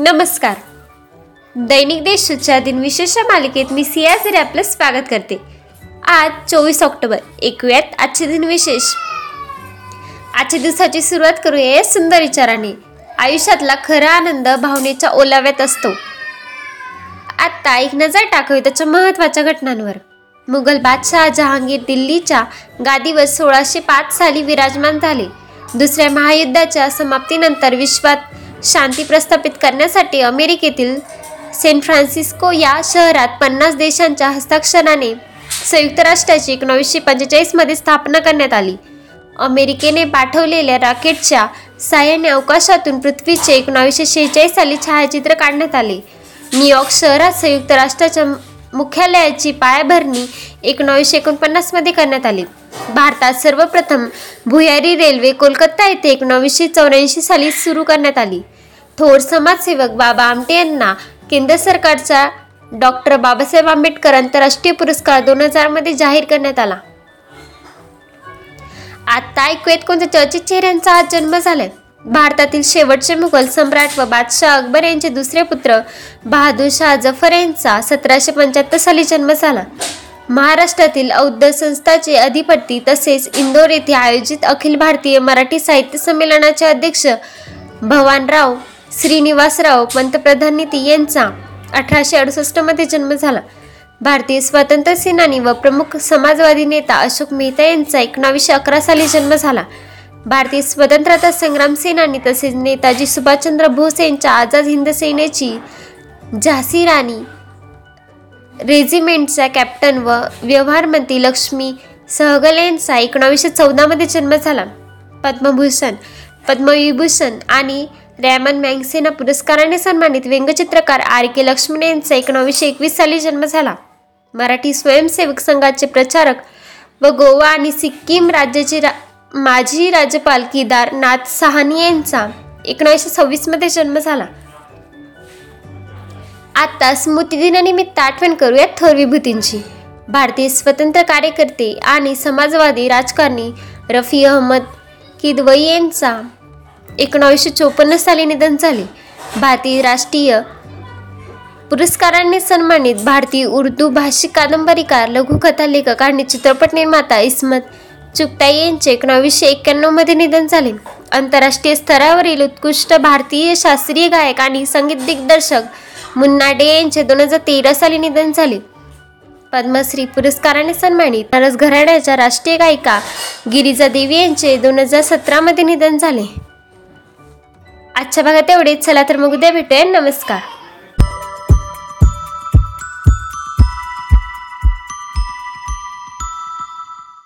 नमस्कार. दैनिक देशच्या दिनविशेष मालिकेत मी सियाझरी आपलं स्वागत करते. आज चोवीस ऑक्टोबर ऐकूयात आजचे दिनविशेष. आजच्या दिवसाची सुरुवात करूया या सुंदर विचाराने. आयुष्यातला खरा आनंद भावनेच्या ओलाव्यात असतो. आत्ता एक नजर टाकवी त्याच्या महत्त्वाच्या घटनांवर. मुघल बादशाह जहांगीर दिल्लीच्या गादीवर सोळाशे पाच साली विराजमान झाले. दुसऱ्या महायुद्धाच्या समाप्तीनंतर विश्वात शांती प्रस्थापित करण्यासाठी अमेरिकेतील सेंट फ्रान्सिस्को या शहरात पन्नास देशांच्या हस्ताक्षराने संयुक्त राष्ट्राची एकोणीसशे पंचेचाळीसमध्ये स्थापना करण्यात आली. अमेरिकेने पाठवलेल्या रॉकेटच्या साह्याने अवकाशातून पृथ्वीचे एकोणावीसशे शेहेचाळीस साली छायाचित्र काढण्यात आले. न्यूयॉर्क शहरात संयुक्त राष्ट्राच्या मुख्यालयाची पायाभरणी एकोणावीसशे एकोणपन्नासमध्ये करण्यात आली. भारतात सर्वप्रथम भुयारी रेल्वे कोलकाता येथे एकोणावीसशे चौऱ्याऐंशी साली सुरू करण्यात आली. थोर समाजसेवक बाबा आमटे यांना केंद्र सरकारचा डॉक्टर बाबासाहेब आंबेडकर आंतरराष्ट्रीय पुरस्कार दोन मध्ये जाहीर करण्यात आला. आता ऐकूयात कोणत्या चर्चित चेहऱ्यांचा आज जन्म झालाय. भारतातील शेवटचे मुघल सम्राट व बादशाह अकबर यांचे दुसरे पुत्र बहादूर शाह जफर यांचा सतराशे पंच्याहत्तर साली जन्म झाला. महाराष्ट्रातील औद्ध संस्थाचे अधिपती तसेच इंदोर येथे आयोजित अखिल भारतीय मराठी साहित्य संमेलनाचे अध्यक्ष भवानराव श्रीनिवासराव पंतप्रधान निती यांचा अठराशे अडुसष्टमध्ये जन्म झाला. भारतीय स्वातंत्र्य सेनानी व प्रमुख समाजवादी नेता अशोक मेहता यांचा एकोणावीसशे अकरा साली जन्म झाला. भारतीय स्वतंत्रता संग्राम सेनानी तसेच नेताजी सुभाषचंद्र बोस यांच्या आझाद हिंद सेनेची झाशी राणी रेजिमेंटचा कॅप्टन व व्यवहार मंत्री लक्ष्मी सहगल यांचा एकोणावीसशे चौदामध्ये जन्म झाला. पद्मभूषण पद्मविभूषण आणि रॅमन मँगसेना पुरस्काराने सन्मानित व्यंगचित्रकार आर के लक्ष्मण यांचा एकोणावीसशे एकवीस साली जन्म झाला. मराठी स्वयंसेवक संघाचे प्रचारक व गोवा आणि सिक्कीम राज्याचे रा माजी राज्यपाल केदारनाथ सहानी यांचा एकोणीसशे सव्वीसमध्ये जन्म झाला. आता स्मृतिदिनानिमित्त आठवण करूयात थोर विभूतींची. भारतीय स्वतंत्र कार्यकर्ते आणि समाजवादी राजकारणी रफी अहमद किदवई यांचा एकोणावीसशे चोपन्न साली निधन झाले. भारतीय राष्ट्रीय पुरस्कारांनी सन्मानित भारतीय उर्दू भाषिक कादंबरीकार लघुकथा लेखक आणि चित्रपट निर्माता इस्मत चुकताई यांचे एकोणावीसशे एक्क्याण्णवमध्ये निधन झाले. आंतरराष्ट्रीय स्तरावरील उत्कृष्ट भारतीय शास्त्रीय गायक आणि संगीत दिग्दर्शक मुन्ना डे यांचे दोन हजार तेरा साली निधन झाले. पद्मश्री पुरस्काराने सन्मानित नरस घराण्याच्या राष्ट्रीय गायिका गिरिजा देवी यांचे दोन हजार सतरामध्ये निधन झाले. आजच्या भागात एवढेच. चला तर मग उद्या भेटूया. नमस्कार.